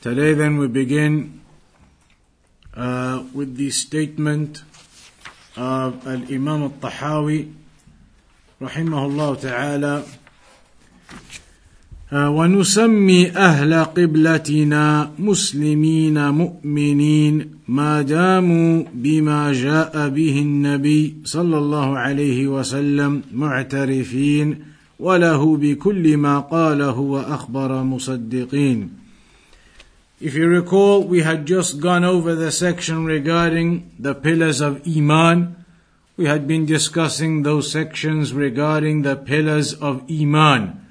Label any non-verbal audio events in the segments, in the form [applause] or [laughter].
Today then we begin uh, with the statement of Al-Imam Al-Tahawi rahimahullah ta'ala ونسمي أهل قبلتنا مسلمين مؤمنين ما داموا بما جاء به النبي صلى الله عليه وسلم معترفين وله بكل ما قاله وأخبر مصدقين If you recall, we had just gone over the section regarding the pillars of Iman. We had been discussing those sections regarding the pillars of Iman.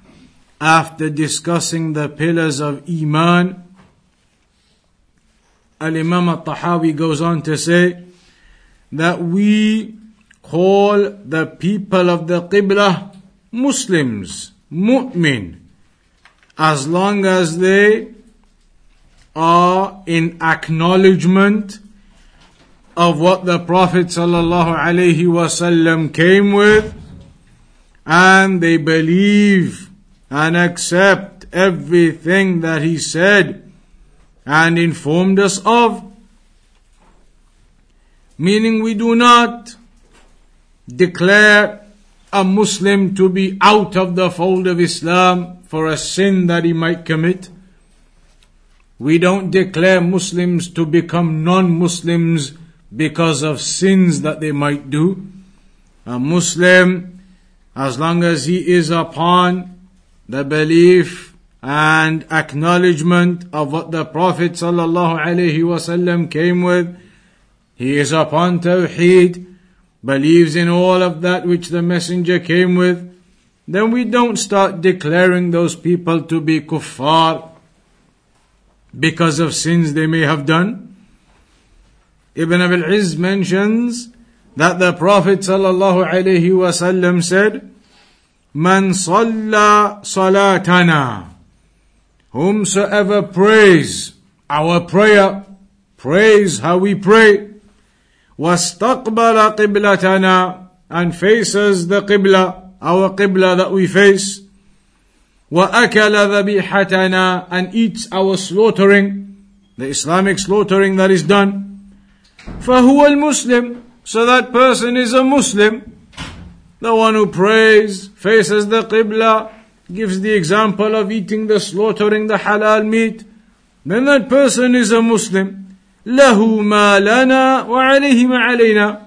After discussing the pillars of Iman, Al Imam al Tahawi goes on to say that we call the people of the Qibla Muslims, mu'min, as long as they are in acknowledgement of what the Prophet ﷺ came with and they believe and accept everything that he said and informed us of. Meaning we do not declare a Muslim to be out of the fold of Islam for a sin that he might commit. We don't declare Muslims to become non-Muslims because of sins that they might do. A Muslim, as long as he is upon the belief and acknowledgement of what the Prophet ﷺ came with, he is upon Tawheed, believes in all of that which the Messenger came with, then we don't start declaring those people to be kuffar because of sins they may have done. Ibn Abil Izz mentions that the Prophet ﷺ said, Man salla salatana. Whomsoever prays our prayer, prays how we pray, واستقبل قبلتنا and faces the qibla, our qibla that we face, وأكل ذبيحتنا and eats our slaughtering, the Islamic slaughtering that is done. فهو المسلم, so that person is a Muslim. The one who prays, faces the Qibla, gives the example of eating the slaughtering the halal meat, then that person is a Muslim. له ما لنا وعليه ما علينا.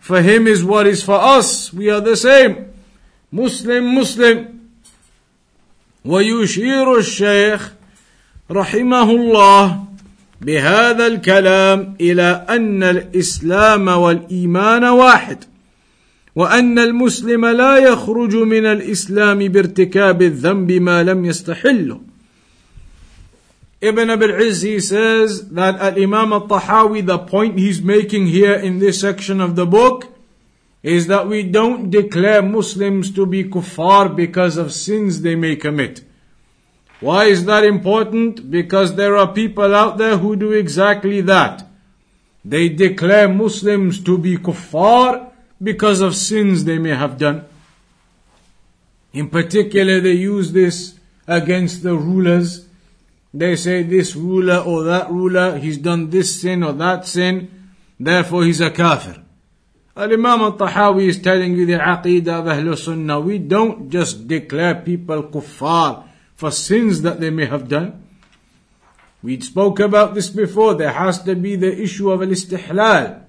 For him is what is for us. We are the same. Muslim, Muslim. ويشير الشيخ رحمه الله بهذا الكلام إلى أن الإسلام والإيمان واحد وأن المسلم لا يخرج من الإسلام بارتكاب الذنب ما لم يستحله. Ibn Abil Izz, he says that at Imam al-Tahawi, the point he's making here in this section of the book is that we don't declare Muslims to be kuffar because of sins they may commit. Why is that important? Because there are people out there who do exactly that. They declare Muslims to be kuffar because of sins they may have done. In particular, they use this against the rulers. They say this ruler or that ruler, he's done this sin or that sin, therefore he's a kafir. Al-Imam al-Tahawi is telling you the aqidah of Ahlul Sunnah. We don't just declare people kuffar for sins that they may have done. We spoke about this before. There has to be the issue of al-istihlal.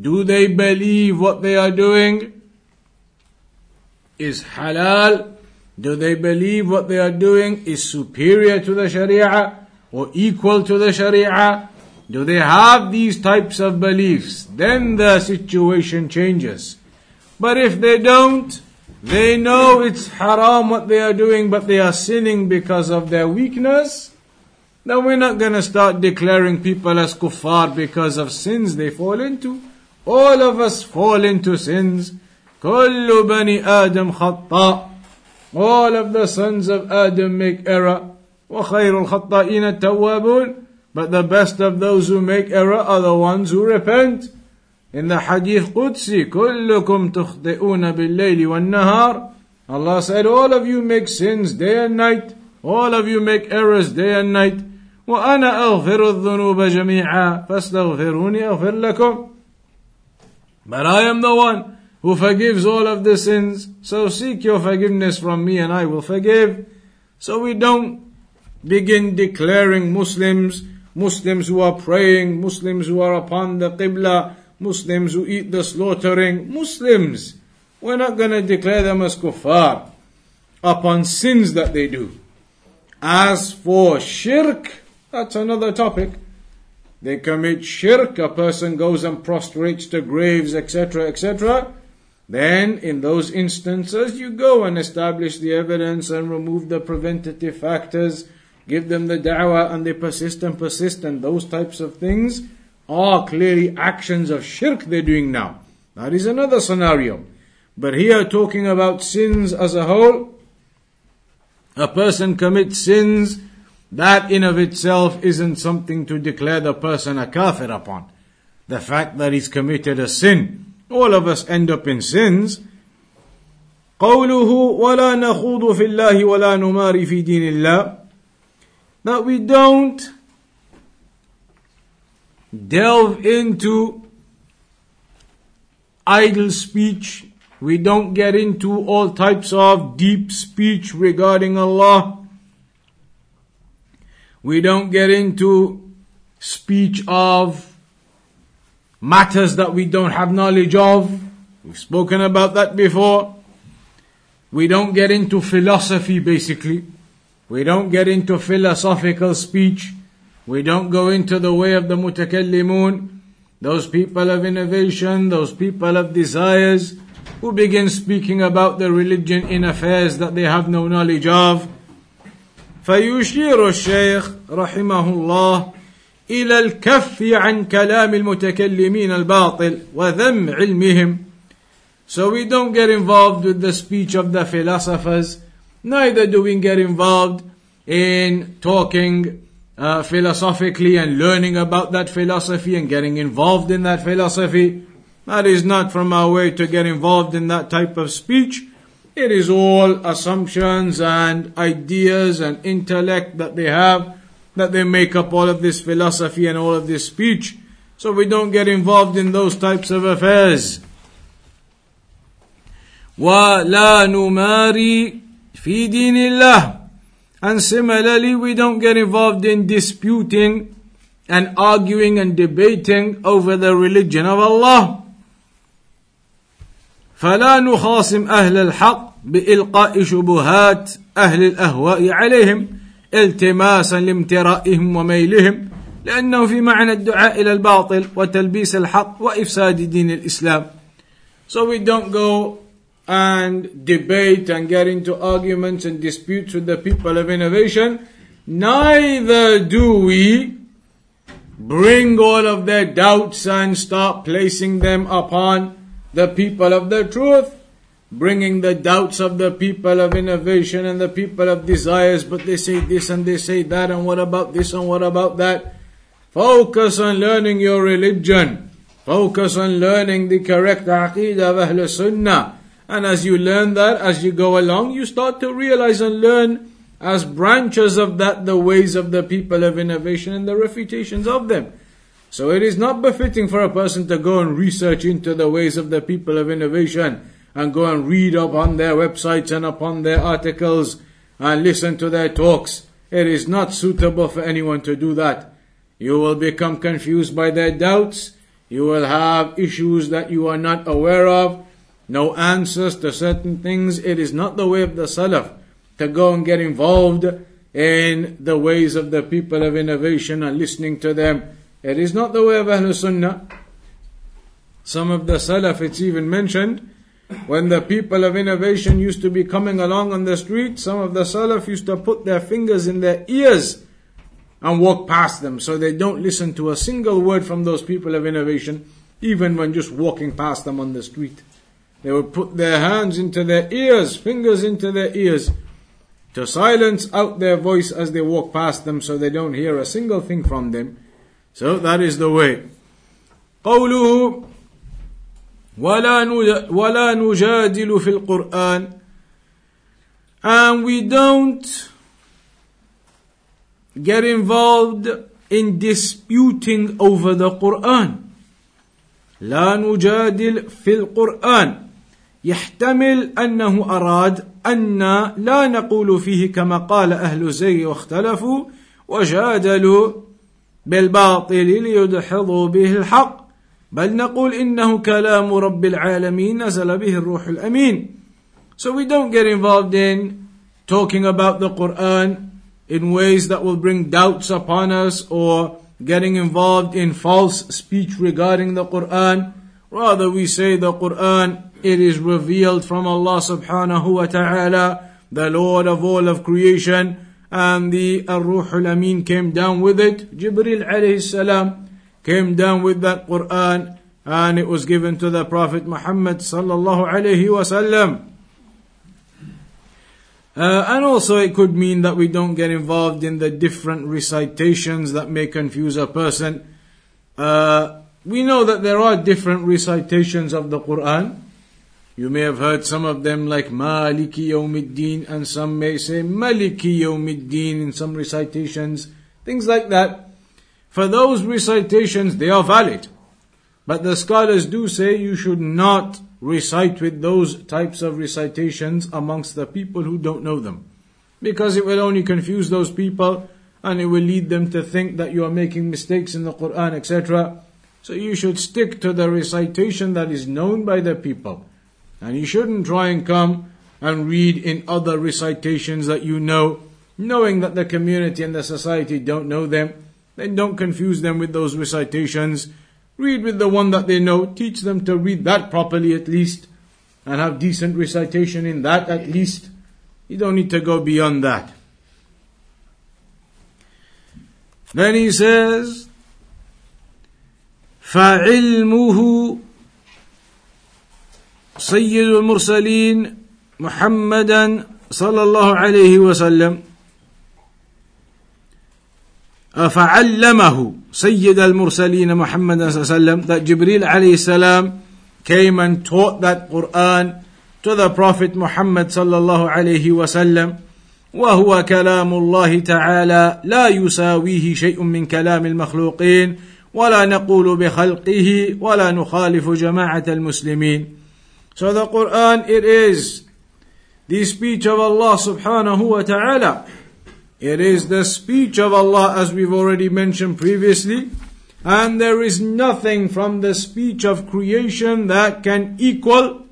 Do they believe what they are doing is halal? Do they believe what they are doing is superior to the sharia or equal to the sharia? Do they have these types of beliefs? Then the situation changes. But if they don't, they know it's haram what they are doing, but they are sinning because of their weakness, then we're not gonna start declaring people as kuffar because of sins they fall into. All of us fall into sins. كل بني آدم خطاء. All of the sons of Adam make error. وخير الخطائين التوابون. But the best of those who make error are the ones who repent. In the Hadith Qudsi, كلكم تخطئون بالليل والنهار. Allah said, all of you make sins day and night. All of you make errors day and night. وأنا أغفر الذنوب جميعا فاستغفروني أغفر لكم But I am the one who forgives all of the sins. So seek your forgiveness from me and I will forgive. So we don't begin declaring Muslims, Muslims who are praying, Muslims who are upon the Qibla, Muslims who eat the slaughtering, Muslims. We're not going to declare them as kuffar upon sins that they do. As for shirk, that's another topic. They commit shirk, a person goes and prostrates to graves, etc., etc. Then, in those instances, you go and establish the evidence and remove the preventative factors, give them the da'wah, and they persist and persist, and those types of things are clearly actions of shirk they're doing now. That is another scenario. But here, talking about sins as a whole, a person commits sins that in of itself isn't something to declare the person a kafir upon. The fact that he's committed a sin. All of us end up in sins. قوله ولا نخوض في الله ولا نماري في دين الله that we don't delve into idle speech we don't get into all types of deep speech regarding Allah we don't get into speech of matters that we don't have knowledge of. We've spoken about that before. We don't get into philosophy basically. We don't get into philosophical speech. We don't go into the way of the mutakallimun, those people of innovation, those people of desires, who begin speaking about the religion in affairs that they have no knowledge of. فيشير الشيخ رحمه الله إلى الكف عن كلام المتكلمين الباطل وذم علمهم So we don't get involved with the speech of the philosophers, neither do we get involved in talking uh, philosophically and learning about that philosophy and getting involved in that philosophy. That is not from our way to get involved in that type of speech. It is all assumptions and ideas and intellect that they have that they make up all of this philosophy and all of this speech. So we don't get involved in those types of affairs. ولا نماري في دين الله and similarly we don't get involved in disputing and arguing and debating over the religion of Allah فلا نخاصم أهل الحق بإلقاء شبهات أهل الأهواء عليهم التماسا لامترائهم وميلهم لأنه في معنى الدعاء إلى الباطل وتلبيس الحق وإفساد دين الإسلام So we don't go and debate and get into arguments and disputes with the people of innovation. Neither do we bring all of their doubts and start placing them upon the people of the truth, bringing the doubts of the people of innovation and the people of desires, but they say this and they say that, and what about this and what about that? Focus on learning your religion. Focus on learning the correct aqidah of Ahl Sunnah. And as you learn that, as you go along, you start to realize and learn as branches of that the ways of the people of innovation and the refutations of them. So it is not befitting for a person to go and research into the ways of the people of innovation and go and read upon their websites and upon their articles and listen to their talks. It is not suitable for anyone to do that. You will become confused by their doubts. You will have issues that you are not aware of. No answers to certain things. It is not the way of the Salaf to go and get involved in the ways of the people of innovation and listening to them it is not the way of Ahlul Sunnah. Some of the Salaf, it's even mentioned, when the people of innovation used to be coming along on the street, some of the Salaf used to put their fingers in their ears and walk past them. So they don't listen to a single word from those people of innovation, even when just walking past them on the street. They would put their hands into their ears, fingers into their ears, to silence out their voice as they walk past them so they don't hear a single thing from them. So that is the way. قوله ولا ولا نجادل في القرآن and we don't get involved in disputing over the Quran لا نجادل في القرآن يحتمل أنه أراد أن لا نقول فيه كما قال أهل زي واختلفوا وجادلوا بالباطل ليدحضوا به الحق بل نقول إنه كلام رب العالمين نزل به الروح الأمين So we don't get involved in talking about the Quran in ways that will bring doubts upon us or getting involved in false speech regarding the Quran. Rather, we say the Quran, it is revealed from Allah subhanahu wa ta'ala, the Lord of all of creation, and the Ar-Ruh al-Amin came down with it. Jibril alayhi salam came down with that Quran, and it was given to the Prophet Muhammad sallallahu alayhi wa sallam. Uh, and also it could mean that we don't get involved in the different recitations that may confuse a person. Uh, we know that there are different recitations of the Quran. You may have heard some of them like Maliki Yawmiddin and some may say Maliki Yawmiddin in some recitations. Things like that. For those recitations, they are valid. But the scholars do say you should not recite with those types of recitations amongst the people who don't know them. Because it will only confuse those people and it will lead them to think that you are making mistakes in the Quran, etc. So you should stick to the recitation that is known by the people. And you shouldn't try and come and read in other recitations that you know, knowing that the community and the society don't know them. Then don't confuse them with those recitations Read with the one that they know, teach them to read that properly at least, and have decent recitation in that at least. You don't need to go beyond that. Then he says, فعلمه سيد المرسلين محمدا صلى الله عليه وسلم. فعلمه سيد المرسلين محمد صلى الله عليه وسلم. That Jibril عليه السلام came and taught that Quran to the Prophet Muhammad صلى الله عليه وسلم وهو كلام الله تعالى لا يساويه شيء من كلام المخلوقين ولا نقول بخلقه ولا نخالف جماعة المسلمين. So the Quran it is the speech of Allah subhanahu wa ta'ala It is the speech of Allah as we've already mentioned previously. And there is nothing from the speech of creation that can equal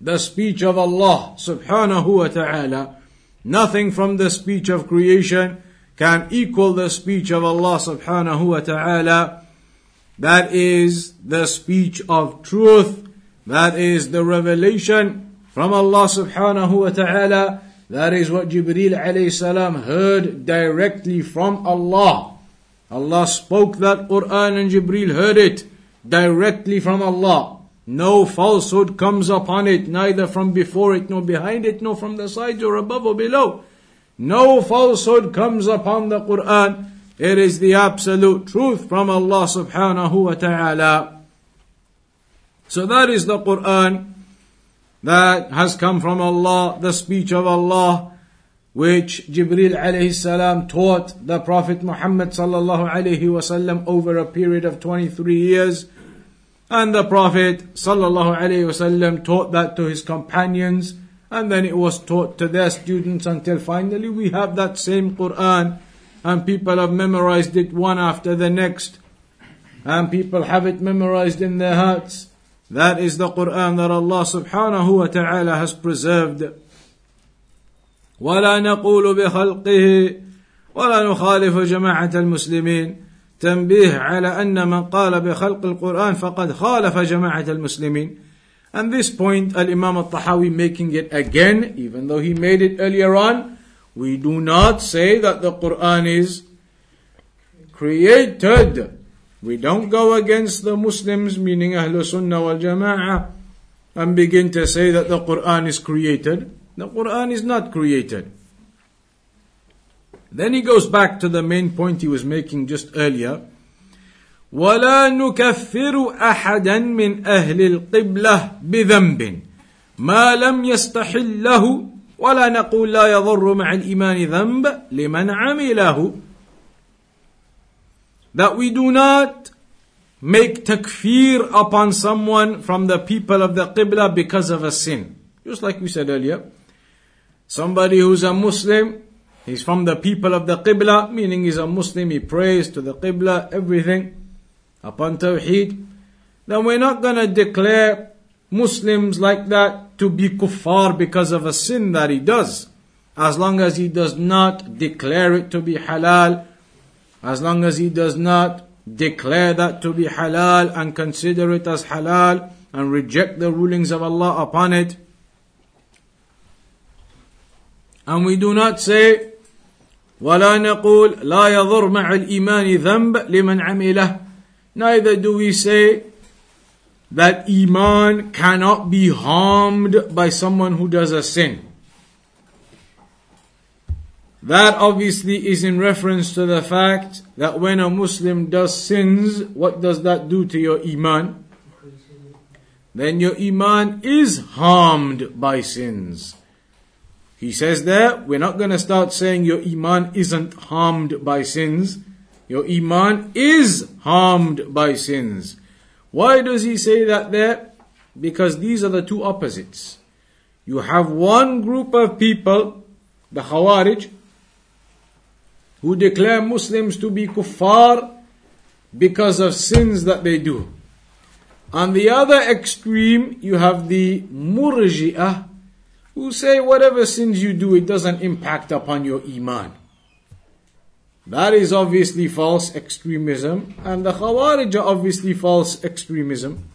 the speech of Allah subhanahu wa ta'ala. Nothing from the speech of creation can equal the speech of Allah subhanahu wa ta'ala. That is the speech of truth. That is the revelation from Allah subhanahu wa ta'ala that is what Jibreel alayhi salam heard directly from Allah. Allah spoke that Quran and Jibreel heard it directly from Allah. No falsehood comes upon it, neither from before it, nor behind it, nor from the sides or above or below. No falsehood comes upon the Quran. It is the absolute truth from Allah subhanahu wa ta'ala. So that is the Quran that has come from Allah, the speech of Allah, which Jibril alayhi salam taught the Prophet Muhammad sallallahu alayhi wasallam over a period of 23 years. And the Prophet sallallahu alayhi wasallam taught that to his companions, and then it was taught to their students until finally we have that same Quran, and people have memorized it one after the next, and people have it memorized in their hearts. That is the Quran that Allah subhanahu wa ta'ala has preserved. ولا نقول بخلقه ولا نخالف جماعة المسلمين تنبيه على أن من قال بخلق القرآن فقد خالف جماعة المسلمين And this point, Al-Imam al-Tahawi making it again, even though he made it earlier on, We do not say that the Quran is created. We don't go against the Muslims, meaning Ahlul Sunnah wal Jama'ah, and begin to say that the Quran is created. The Quran is not created. Then he goes back to the main point he was making just earlier. ولا نكفر احدا من اهل القبله بذنب ما لم يستحله ولا نقول لا يضر مع الايمان ذنب لمن عمله that we do not make takfir upon someone from the people of the Qibla because of a sin. Just like we said earlier. Somebody who's a Muslim, he's from the people of the Qibla, meaning he's a Muslim, he prays to the Qibla, everything upon Tawheed. Then we're not gonna declare Muslims like that to be kuffar because of a sin that he does. As long as he does not declare it to be halal as long as he does not declare that to be halal and consider it as halal and reject the rulings of Allah upon it. And we do not say ولا نقول لا يضر مع الإيمان ذنب لمن عمله Neither do we say that Iman cannot be harmed by someone who does a sin. That obviously is in reference to the fact that when a Muslim does sins, what does that do to your Iman? Then your Iman is harmed by sins. He says there, we're not going to start saying your Iman isn't harmed by sins. Your Iman is harmed by sins. Why does he say that there? Because these are the two opposites. You have one group of people, the Khawarij, who declare Muslims to be kuffar because of sins that they do. On the other extreme, you have the murji'ah who say whatever sins you do, it doesn't impact upon your iman. That is obviously false extremism, and the Khawarij are obviously false extremism.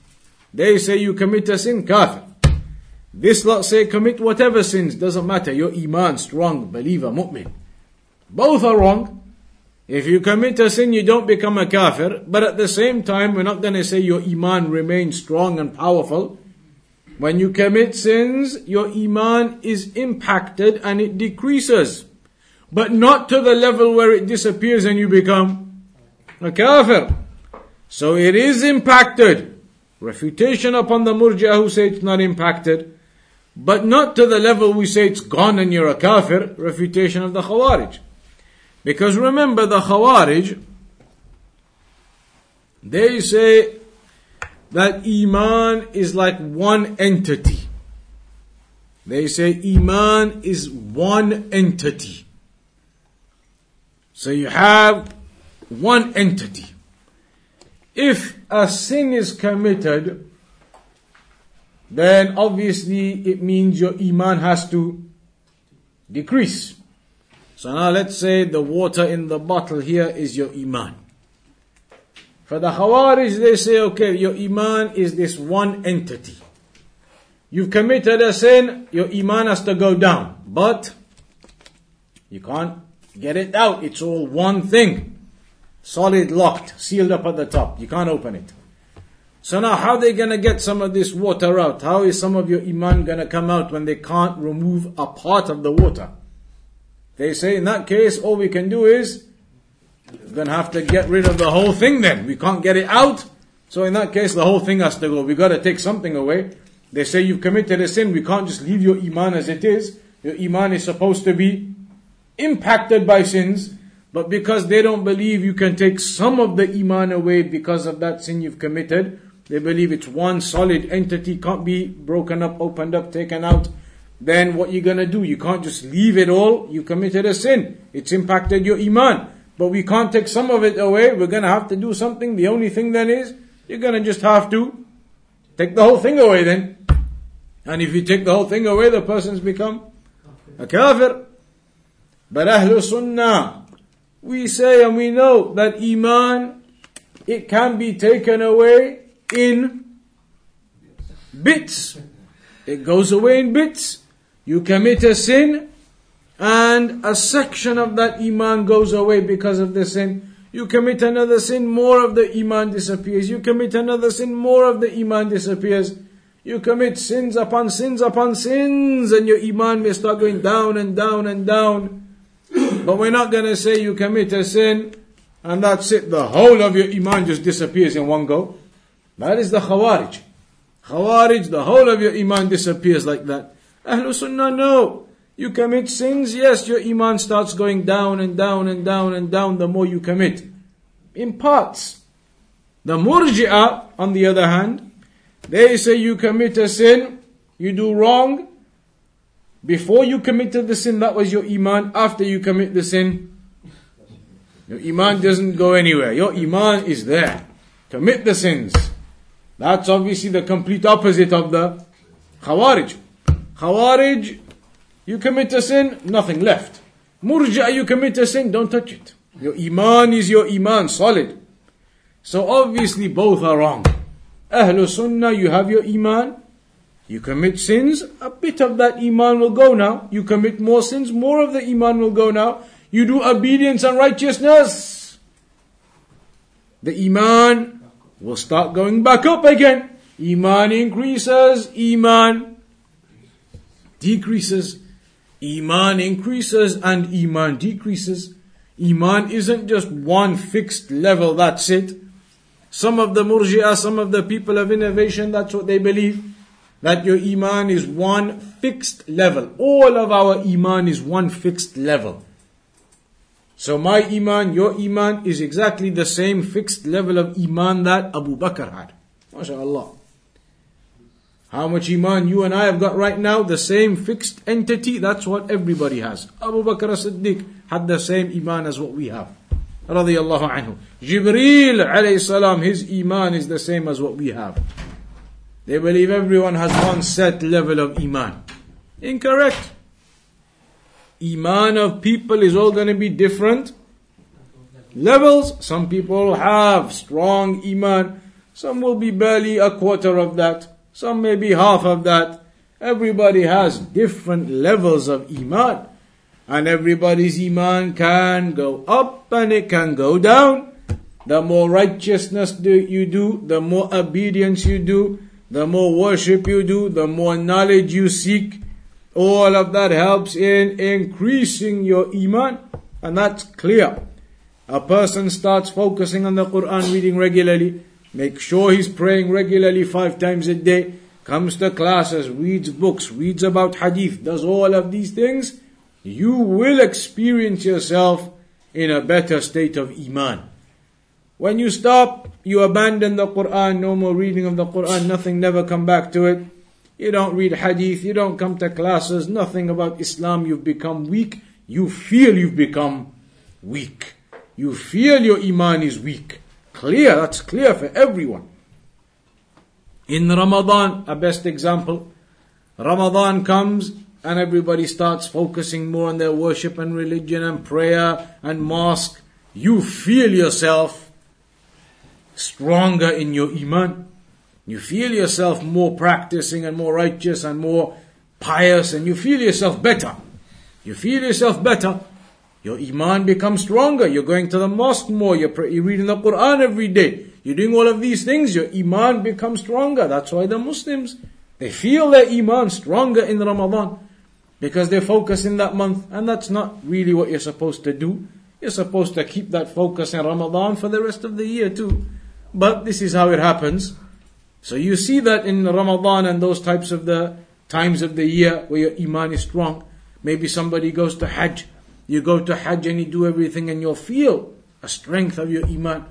They say you commit a sin, kafir. This lot say commit whatever sins, doesn't matter, your iman strong, believer, mu'min. Both are wrong. If you commit a sin, you don't become a kafir. But at the same time, we're not going to say your iman remains strong and powerful. When you commit sins, your iman is impacted and it decreases. But not to the level where it disappears and you become a kafir. So it is impacted. Refutation upon the murji'ah who say it's not impacted. But not to the level we say it's gone and you're a kafir. Refutation of the khawarij. Because remember the Khawarij, they say that Iman is like one entity. They say Iman is one entity. So you have one entity. If a sin is committed, then obviously it means your Iman has to decrease. So now let's say the water in the bottle here is your iman. For the Khawarij, they say, okay, your iman is this one entity. You've committed a sin, your iman has to go down. But you can't get it out. It's all one thing. Solid locked, sealed up at the top. You can't open it. So now how are they gonna get some of this water out? How is some of your iman gonna come out when they can't remove a part of the water? They say in that case, all we can do is, we're going to have to get rid of the whole thing then. We can't get it out. So in that case, the whole thing has to go. We've got to take something away. They say you've committed a sin. We can't just leave your iman as it is. Your iman is supposed to be impacted by sins. But because they don't believe you can take some of the iman away because of that sin you've committed, they believe it's one solid entity, can't be broken up, opened up, taken out then what you're gonna do? You can't just leave it all. You committed a sin. It's impacted your iman. But we can't take some of it away. We're gonna have to do something. The only thing then is, you're gonna just have to take the whole thing away then. And if you take the whole thing away, the person's become a kafir. But Ahlul Sunnah, we say and we know that Iman, it can be taken away in bits. It goes away in bits. You commit a sin, and a section of that iman goes away because of the sin. You commit another sin, more of the iman disappears. You commit another sin, more of the iman disappears. You commit sins upon sins upon sins, and your iman may start going down and down and down. But we're not going to say you commit a sin and that's it. The whole of your iman just disappears in one go. That is the khawarij. Khawarij, the whole of your iman disappears like that. Ahlul Sunnah, no. You commit sins, yes, your iman starts going down and down and down and down the more you commit. In parts. The Murji'ah, on the other hand, they say you commit a sin, you do wrong. Before you committed the sin, that was your iman. After you commit the sin, your iman doesn't go anywhere. Your iman is there. Commit the sins. That's obviously the complete opposite of the Khawarij. Khawarij, you commit a sin, nothing left. Murja, you commit a sin, don't touch it. Your iman is your iman, solid. So obviously both are wrong. Ahlul Sunnah, you have your iman. You commit sins, a bit of that iman will go now. You commit more sins, more of the iman will go now. You do obedience and righteousness. The iman will start going back up again. Iman increases, Iman decreases. Iman increases and Iman decreases. Iman isn't just one fixed level, that's it. Some of the murji'ah, some of the people of innovation, that's what they believe. That your Iman is one fixed level. All of our Iman is one fixed level. So my iman, your iman is exactly the same fixed level of iman that Abu Bakr had. MashaAllah. How much iman you and I have got right now? The same fixed entity, that's what everybody has. Abu Bakr as-Siddiq had the same iman as what we have. Radiallahu anhu. Jibreel alayhi salam, his iman is the same as what we have. They believe everyone has one set level of iman. Incorrect. Iman of people is all going to be different levels. Some people have strong Iman. Some will be barely a quarter of that. Some may be half of that. Everybody has different levels of Iman. And everybody's Iman can go up and it can go down. The more righteousness you do, the more obedience you do, the more worship you do, the more knowledge you seek, all of that helps in increasing your iman, and that's clear. A person starts focusing on the Quran, reading regularly, make sure he's praying regularly five times a day, comes to classes, reads books, reads about hadith, does all of these things, you will experience yourself in a better state of iman. When you stop, you abandon the Quran, no more reading of the Quran, nothing, never come back to it you don't read hadith, you don't come to classes, nothing about Islam, you've become weak. You feel you've become weak. You feel your iman is weak. Clear, that's clear for everyone. In Ramadan, a best example, Ramadan comes and everybody starts focusing more on their worship and religion and prayer and mosque. You feel yourself stronger in your iman. You feel yourself more practicing and more righteous and more pious, and you feel yourself better. You feel yourself better. Your iman becomes stronger. You're going to the mosque more. You're, pray, you're reading the Quran every day. You're doing all of these things. Your iman becomes stronger. That's why the Muslims, they feel their iman stronger in Ramadan because they focus in that month. And that's not really what you're supposed to do. You're supposed to keep that focus in Ramadan for the rest of the year too. But this is how it happens. So you see that in Ramadan and those types of the times of the year where your iman is strong. Maybe somebody goes to Hajj. You go to Hajj and you do everything and you'll feel a strength of your iman.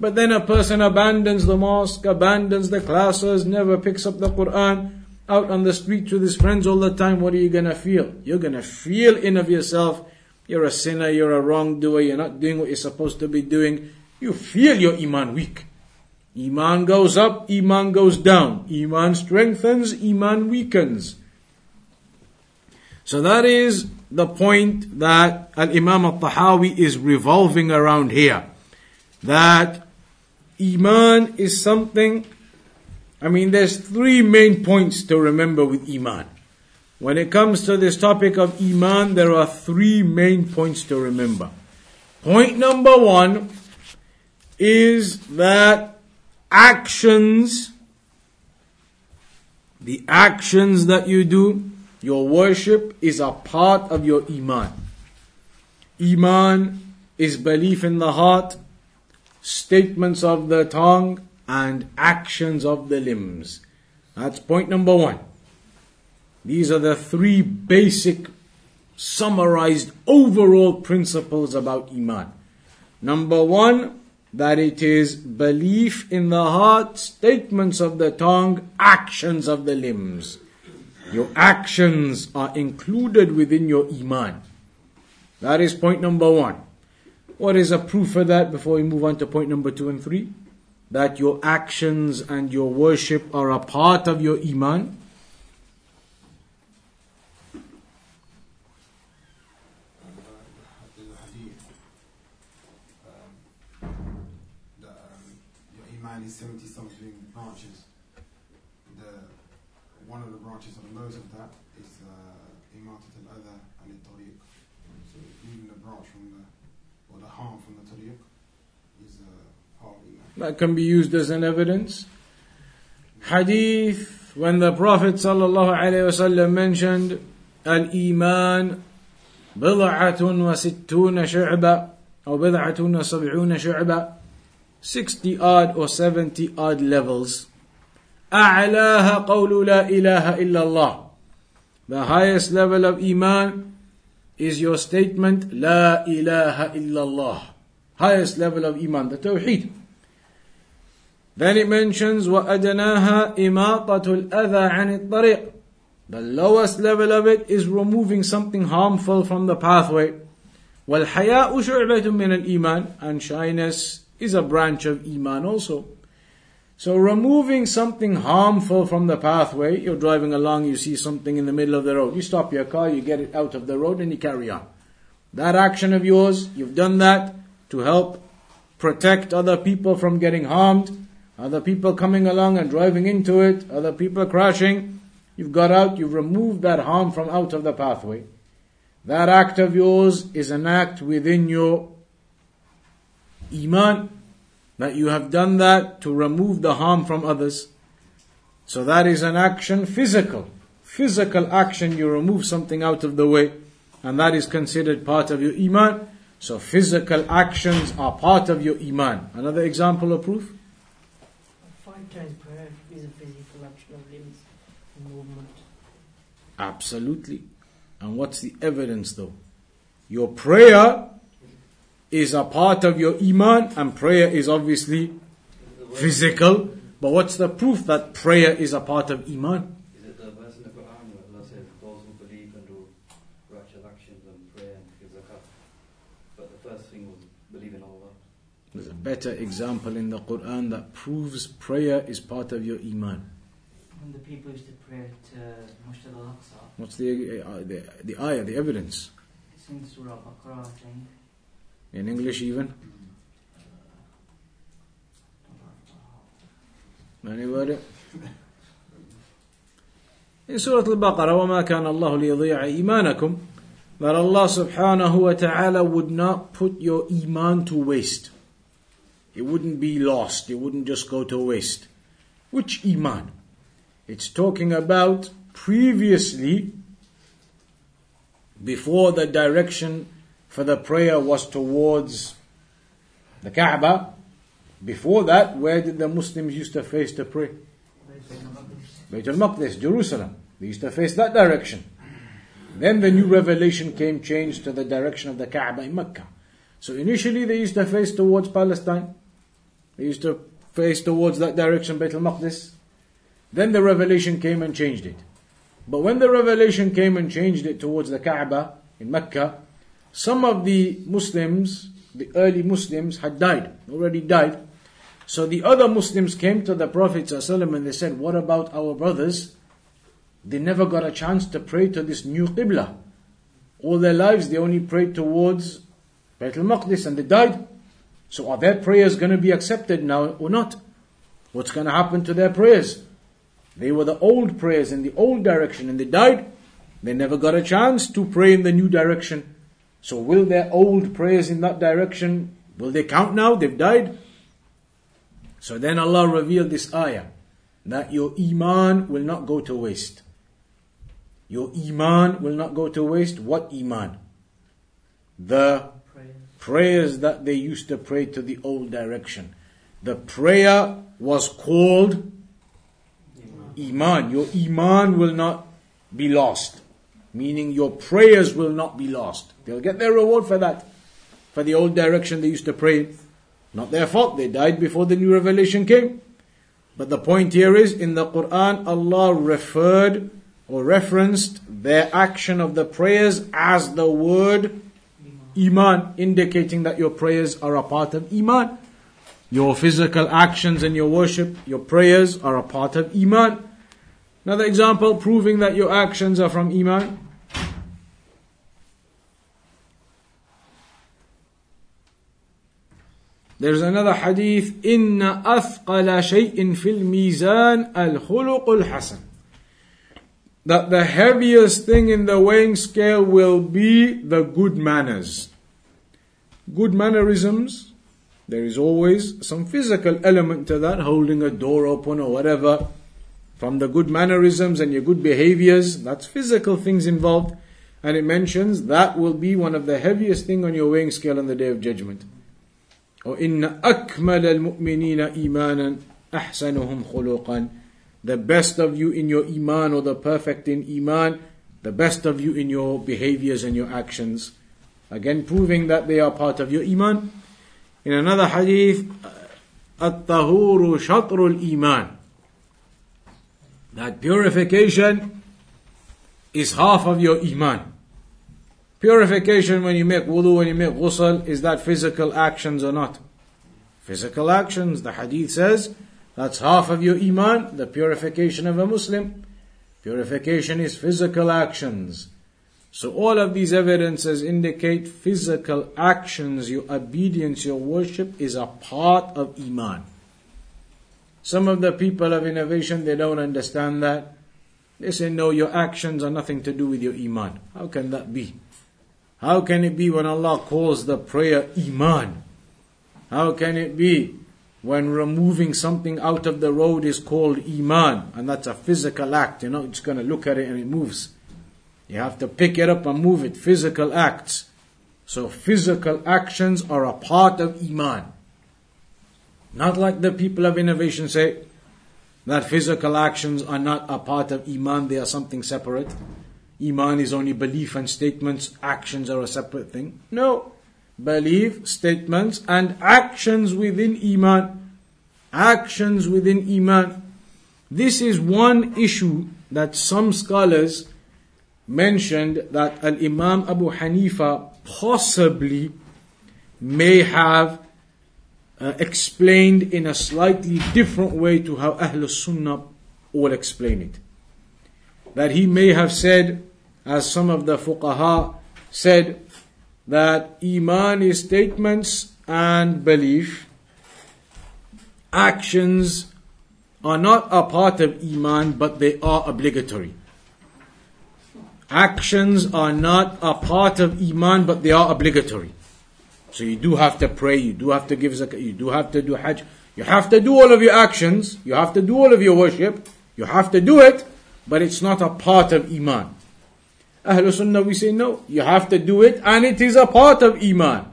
But then a person abandons the mosque, abandons the classes, never picks up the Quran, out on the streets with his friends all the time. What are you gonna feel? You're gonna feel in of yourself, you're a sinner, you're a wrongdoer, you're not doing what you're supposed to be doing. You feel your iman weak. Iman goes up, Iman goes down. Iman strengthens, Iman weakens. So that is the point that Al Imam al Tahawi is revolving around here. That Iman is something, I mean, there's three main points to remember with Iman. when it comes to this topic of Iman, there are three main points to remember. Point number one is that actions, the actions that you do, your worship is a part of your Iman. Iman is belief in the heart, statements of the tongue, and actions of the limbs. That's point number one. These are the three basic, summarized overall principles about Iman. Number one, that it is belief in the heart, statements of the tongue, actions of the limbs. Your actions are included within your Iman. That is point number one. What is a proof for that before we move on to point number two and three? That your actions and your worship are a part of your Iman. Iman is 70 something branches. The, one of the branches of most of that is uh, Imatat al Adha and Tariq. So even the branch from the, or the harm from the Tariq is uh, part of Iman. That can be used as an evidence. Hadith, when the Prophet ﷺ mentioned Al-Iman بضعة وستون شعبة أو بضعة وسبعون شعبة 60 odd or 70 odd levels. أعلاها قول لا إله إلا الله. The highest level of Iman is your statement لا إله إلا الله. Highest level of Iman, the Tawheed. Then it mentions وأدناها إماطة الأذى عن الطريق. The lowest level of it is removing something harmful from the pathway. والحياء شعبة من الإيمان and shyness is a branch of Iman also. So removing something harmful from the pathway, you're driving along, you see something in the middle of the road. You stop your car, you get it out of the road and you carry on. That action of yours, you've done that to help protect other people from getting harmed, other people coming along and driving into it, other people crashing. You've got out, you've removed that harm from out of the pathway. That act of yours is an act within your Iman, that you have done that to remove the harm from others. So that is an action physical. Physical action, you remove something out of the way, and that is considered part of your Iman. So physical actions are part of your Iman. Another example of proof? Is a physical action of limbs movement. Absolutely. And what's the evidence though? Your prayer is a part of your iman, and prayer is obviously physical. But what's the proof that prayer is a part of iman? Is it the verse in the Quran where Allah says, those who believe and do righteous actions and pray and give zakat? But the first thing was believe in Allah. There's a better example in the Quran that proves prayer is part of your iman. When the people used to pray to Masjid al-Aqsa, What's the, uh, the, the ayah, the evidence? it's in Surah Baqarah, I think. In English even? Anybody? In Surah Al-Baqarah, وَمَا كَانَ اللَّهُ لِيَضِيعَ إِيمَانَكُمْ That Allah subhanahu wa ta'ala would not put your iman to waste. It wouldn't be lost. It wouldn't just go to waste. Which iman? It's talking about previously, before the direction for the prayer was towards the Kaaba. Before that, where did the Muslims used to face to pray? Bayt al-Maqdis, Jerusalem. They used to face that direction. Then the new revelation came changed to the direction of the Kaaba in Mecca. So initially they used to face towards Palestine. They used to face towards that direction, Bayt al-Maqdis. Then the revelation came and changed it. But when the revelation came and changed it towards the Kaaba in Mecca, some of the Muslims, the early Muslims, had died, already died. So the other Muslims came to the Prophet ﷺ and they said, What about our brothers? They never got a chance to pray to this new Qibla. All their lives they only prayed towards Bayt al-Maqdis and they died. So are their prayers going to be accepted now or not? What's going to happen to their prayers? They were the old prayers in the old direction and they died. They never got a chance to pray in the new direction. So will their old prayers in that direction, will they count now? They've died. So then Allah revealed this ayah that your iman will not go to waste. Your iman will not go to waste. What iman? The Prayers. that they used to pray to the old direction. The prayer was called Iman. Your Iman will not be lost. Meaning your prayers will not be lost. They'll get their reward for that. For the old direction they used to pray. Not their fault. They died before the new revelation came. But the point here is in the Quran, Allah referred or referenced their action of the prayers as the word Iman, indicating that your prayers are a part of Iman. Your physical actions and your worship, your prayers are a part of Iman. Another example proving that your actions are from Iman. There's another hadith, إن أثقل شيء في الميزان الخلق الحسن. that the heaviest thing in the weighing scale will be the good manners. Good mannerisms, there is always some physical element to that, holding a door open or whatever. From the good mannerisms and your good behaviors, that's physical things involved. And it mentions that will be one of the heaviest thing on your weighing scale on the day of judgment. Or in akmal al mu'minina imanan ahsanuhum The best of you in your iman or the perfect in iman, the best of you in your behaviors and your actions. Again, proving that they are part of your iman. In another hadith, الطهور شطر الإيمان That purification is half of your iman. Purification when you make wudu, when you make ghusl, is that physical actions or not? Physical actions, the hadith says, that's half of your iman, the purification of a Muslim. Purification is physical actions. So all of these evidences indicate physical actions, your obedience, your worship is a part of iman. Some of the people of innovation, they don't understand that. They say, no, your actions are nothing to do with your iman. How can that be? How can it be when Allah calls the prayer Iman? How can it be when removing something out of the road is called Iman? And that's a physical act. You're not just going to look at it and it moves. You have to pick it up and move it. Physical acts. So physical actions are a part of Iman. Not like the people of innovation say that physical actions are not a part of Iman, they are something separate. Iman is only belief and statements, actions are a separate thing. No. Belief, statements, and actions within Iman. Actions within Iman. This is one issue that some scholars mentioned that Al Imam Abu Hanifa possibly may have uh, explained in a slightly different way to how Ahlul Sunnah all explain it. That he may have said, as some of the fuqaha said, that Iman is statements and belief. Actions are not a part of Iman, but they are obligatory. Actions are not a part of Iman, but they are obligatory. So you do have to pray, you do have to give zakah, you do have to do hajj, you have to do all of your actions, you have to do all of your worship, you have to do it, but it's not a part of Iman. Ahlul Sunnah, we say no, you have to do it and it is a part of Iman.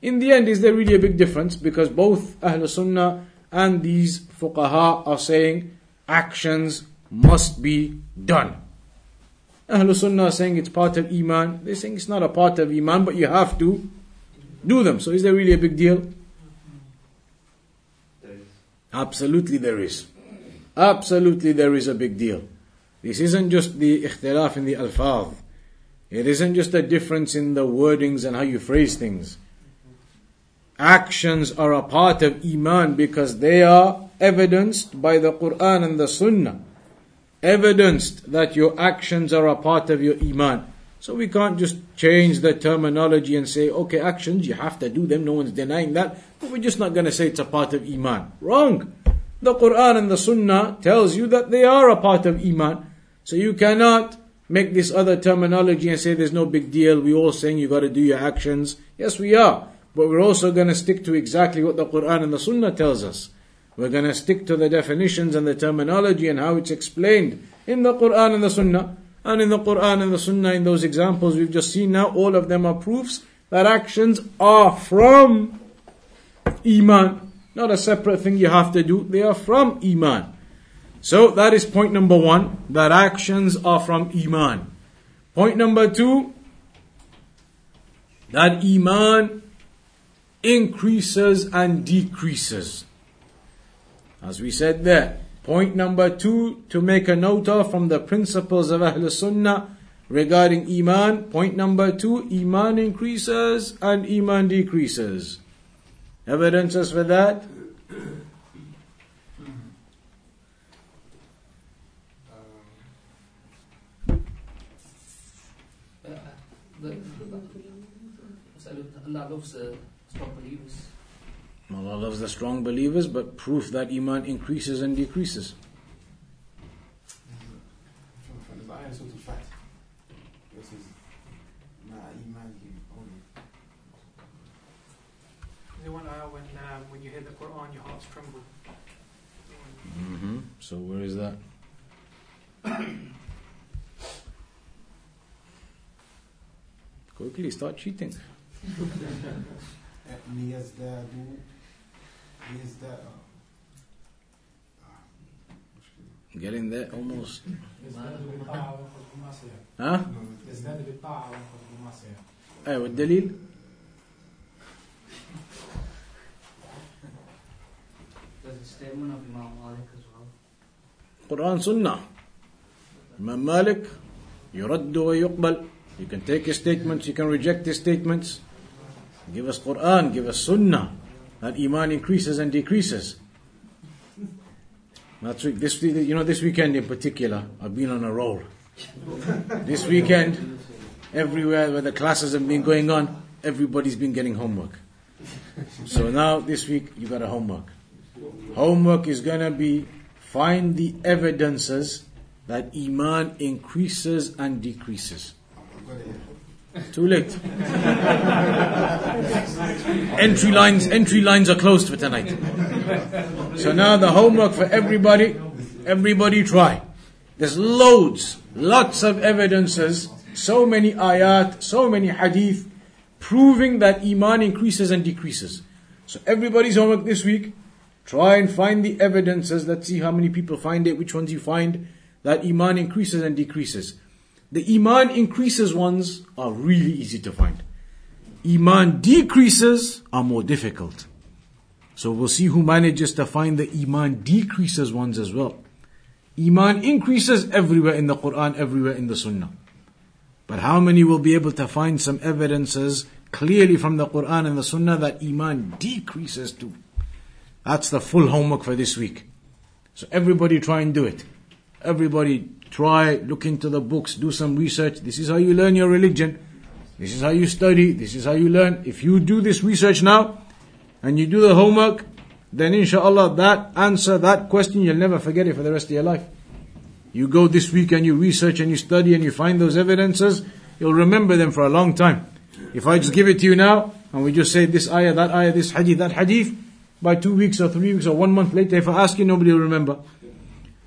In the end, is there really a big difference? Because both Ahlul Sunnah and these fuqaha are saying actions must be done. Ahlul Sunnah are saying it's part of Iman. They're saying it's not a part of Iman, but you have to do them. So is there really a big deal? There is. Absolutely there is. Absolutely there is a big deal. This isn't just the ikhtilaf in the alfaz. It isn't just a difference in the wordings and how you phrase things. Actions are a part of Iman because they are evidenced by the Quran and the Sunnah. Evidenced that your actions are a part of your Iman. So we can't just change the terminology and say, okay, actions, you have to do them, no one's denying that, but we're just not going to say it's a part of Iman. Wrong. The Quran and the Sunnah tells you that they are a part of Iman. So you cannot make this other terminology and say there's no big deal. We're all saying you got to do your actions. Yes, we are. But we're also going to stick to exactly what the Quran and the Sunnah tells us. We're going to stick to the definitions and the terminology and how it's explained in the Quran and the Sunnah. And in the Quran and the Sunnah, in those examples we've just seen now, all of them are proofs that actions are from Iman. Not a separate thing you have to do, they are from Iman. So that is point number one, that actions are from Iman. Point number two, that Iman increases and decreases. As we said there, point number two to make a note of from the principles of Ahl Sunnah regarding Iman. Point number two, Iman increases and Iman decreases. Evidences for that? Uh, the, so Allah loves the strong believers. Allah loves the strong believers, but proof that Iman increases and decreases. From the ayah Surat al-Fath. It says, "Ma'a imanihim qawlan." The one ayah when, uh, when you hear the Quran, your hearts tremble. hmm So where is that? [coughs] Quickly start cheating. ليزدادوا ليزداد. قال ان ذا almost يزداد بالطاعة ها؟ يزداد بالطاعة أيوه سنة. Imam مالك يرد ويقبل. You can take his statements, you can reject his statements. Give us Quran, give us Sunnah. That Iman increases and decreases. That's week, this you know this weekend in particular, I've been on a roll. This weekend, everywhere where the classes have been going on, everybody's been getting homework. So now this week you got a homework. Homework is gonna be find the evidences that Iman increases and decreases. Too late. entry lines, entry lines are closed for tonight. So now the homework for everybody, everybody try. There's loads, lots of evidences, so many ayat, so many hadith, proving that iman increases and decreases. So everybody's homework this week, try and find the evidences. Let's see how many people find it, which ones you find that iman increases and decreases. The iman increases ones are really easy to find. Iman decreases are more difficult. So we'll see who manages to find the iman decreases ones as well. Iman increases everywhere in the Quran, everywhere in the Sunnah. But how many will be able to find some evidences clearly from the Quran and the Sunnah that Iman decreases too? That's the full homework for this week. So everybody try and do it. Everybody try, look into the books, do some research. This is how you learn your religion. This is how you study. This is how you learn. If you do this research now and you do the homework, then inshallah that answer, that question, you'll never forget it for the rest of your life. You go this week and you research and you study and you find those evidences, you'll remember them for a long time. If I just give it to you now and we just say this ayah, that ayah, this hadith, that hadith, by two weeks or three weeks or one month later, if I ask you, nobody will remember.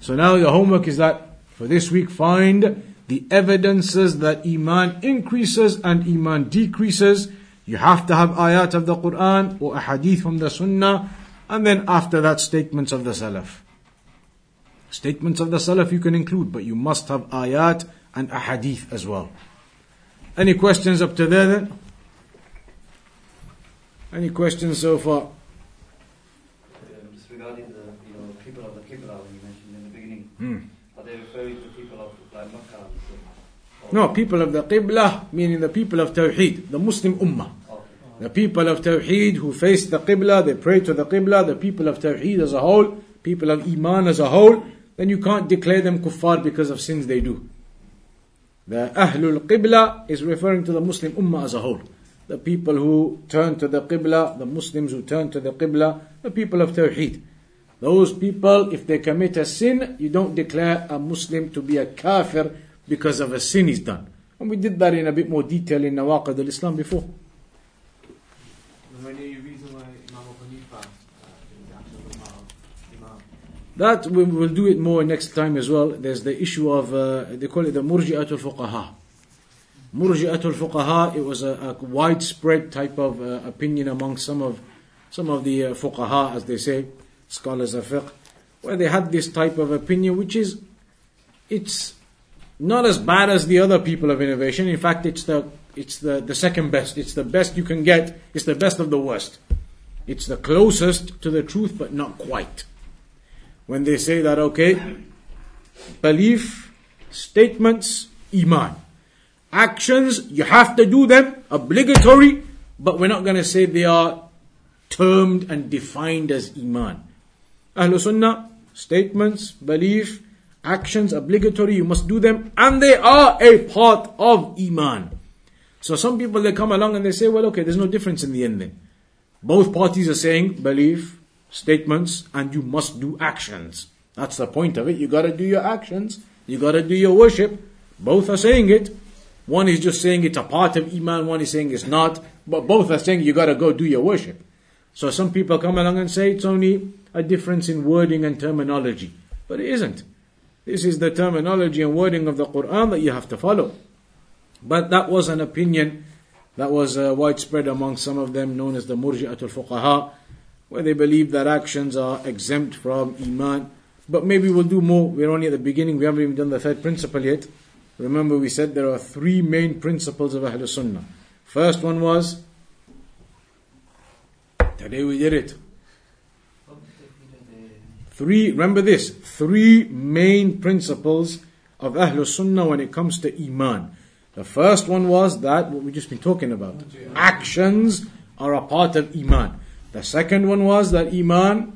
So now the homework is that for this week, find the evidences that Iman increases and Iman decreases. You have to have ayat of the Quran or a hadith from the Sunnah, and then after that, statements of the Salaf. Statements of the Salaf you can include, but you must have ayat and a hadith as well. Any questions up to there then? Any questions so far? Um, just regarding the you know people of the Qibla you mentioned in the beginning, Hmm. are they referring to people of like Makkah? and so- or- No, people of the Qibla, meaning the people of Tawheed, the Muslim Ummah. The people of Tawheed who face the Qibla, they pray to the Qibla, the people of Tawheed as a whole, people of Iman as a whole, then you can't declare them kuffar because of sins they do. The Ahlul Qibla is referring to the Muslim Ummah as a whole. The people who turn to the Qibla, the Muslims who turn to the Qibla, the people of Tawheed. Those people, if they commit a sin, you don't declare a Muslim to be a kafir because of a sin he's done. And we did that in a bit more detail in Nawaqid al-Islam before. Any reason why Imam Abu Hanifa uh, did the actual Imam? Imam? That we will do it more next time as well. There's the issue of, uh, they call it the Murji'atul Fuqaha. Murji'atul Fuqaha, it was a, a widespread type of uh, opinion among some of some of the uh, fuqaha, as they say, scholars of fiqh, where they had this type of opinion, which is, it's not as bad as the other people of innovation. In fact, it's the it's the, the second best. It's the best you can get. It's the best of the worst. It's the closest to the truth, but not quite. When they say that, okay, belief, statements, iman. Actions, you have to do them, obligatory, but we're not going to say they are termed and defined as iman. Ahlul Sunnah, statements, belief, actions, obligatory, you must do them, and they are a part of iman. So some people they come along and they say, well, okay, there's no difference in the end. Both parties are saying belief, statements, and you must do actions. That's the point of it. You gotta do your actions. You gotta do your worship. Both are saying it. One is just saying it's a part of Iman, one is saying it's not. But both are saying you gotta go do your worship. So some people come along and say it's only a difference in wording and terminology. But it isn't. This is the terminology and wording of the Quran that you have to follow. But that was an opinion that was uh, widespread among some of them, known as the Murji'atul Fuqaha, where they believe that actions are exempt from Iman. But maybe we'll do more. We're only at the beginning, we haven't even done the third principle yet. Remember, we said there are three main principles of Ahlul Sunnah. First one was, today we did it. Three, remember this, three main principles of Ahlul Sunnah when it comes to Iman. The first one was that what we've just been talking about. Actions are a part of Iman. The second one was that Iman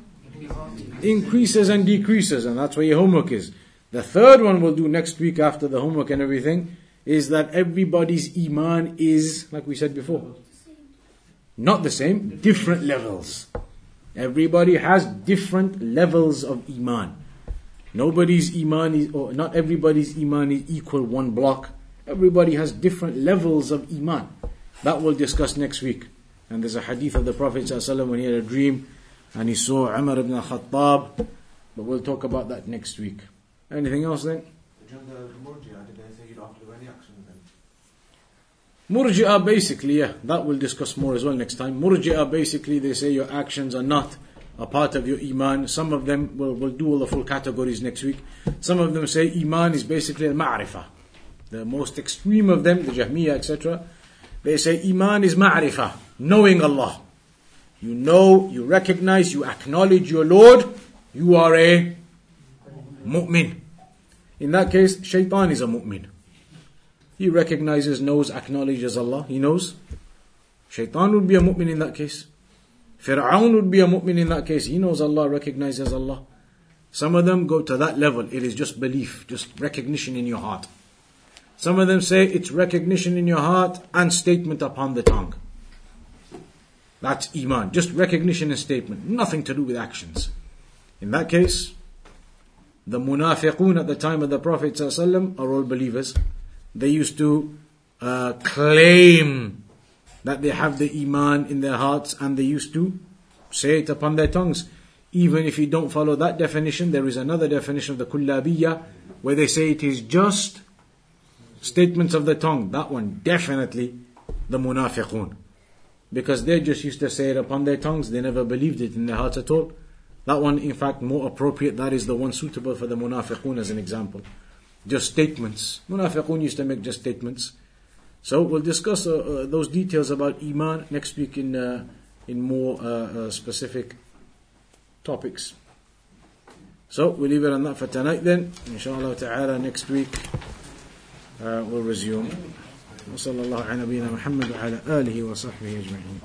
increases and decreases, and that's where your homework is. The third one we'll do next week after the homework and everything is that everybody's Iman is, like we said before, not the same, different levels. Everybody has different levels of Iman. Nobody's Iman is, or not everybody's Iman is equal one block. Everybody has different levels of Iman. That we'll discuss next week. And there's a hadith of the Prophet ﷺ when he had a dream and he saw Umar ibn Khattab. But we'll talk about that next week. Anything else then? During the Murji'a, did they say you don't have to do any actions then? Murji'ah basically, yeah, that we'll discuss more as well next time. Murji'ah basically, they say your actions are not a part of your Iman. Some of them, will will do all the full categories next week. Some of them say Iman is basically al-ma'rifah. The most extreme of them, the Jahmiyyah, etc., they say Iman is ma'rifah, knowing Allah. You know, you recognize, you acknowledge your Lord, you are a mu'min. In that case, shaitan is a mu'min. He recognizes, knows, acknowledges Allah. He knows. Shaitan would be a mu'min in that case. Fir'aun would be a mu'min in that case. He knows Allah, recognizes Allah. Some of them go to that level. It is just belief, just recognition in your heart. Some of them say it's recognition in your heart and statement upon the tongue. That's Iman. Just recognition and statement. Nothing to do with actions. In that case, the munafiqun at the time of the Prophet ﷺ are all believers. They used to uh, claim that they have the Iman in their hearts and they used to say it upon their tongues. Even if you don't follow that definition, there is another definition of the Kullabiyya where they say it is just statements of the tongue. That one, definitely the munafiqun. Because they just used to say it upon their tongues, they never believed it in their hearts at all. That one, in fact, more appropriate, that is the one suitable for the munafiqun as an example Just statements. Munafiqun used to make just statements. So we'll discuss uh, uh, those details about Iman next week in, uh, in more uh, uh, specific topics. So we'll leave it on that for tonight then. Inshallah ta'ala next week uh, we'll resume. وصلى الله على نبينا محمد وعلى آله وصحبه أجمعين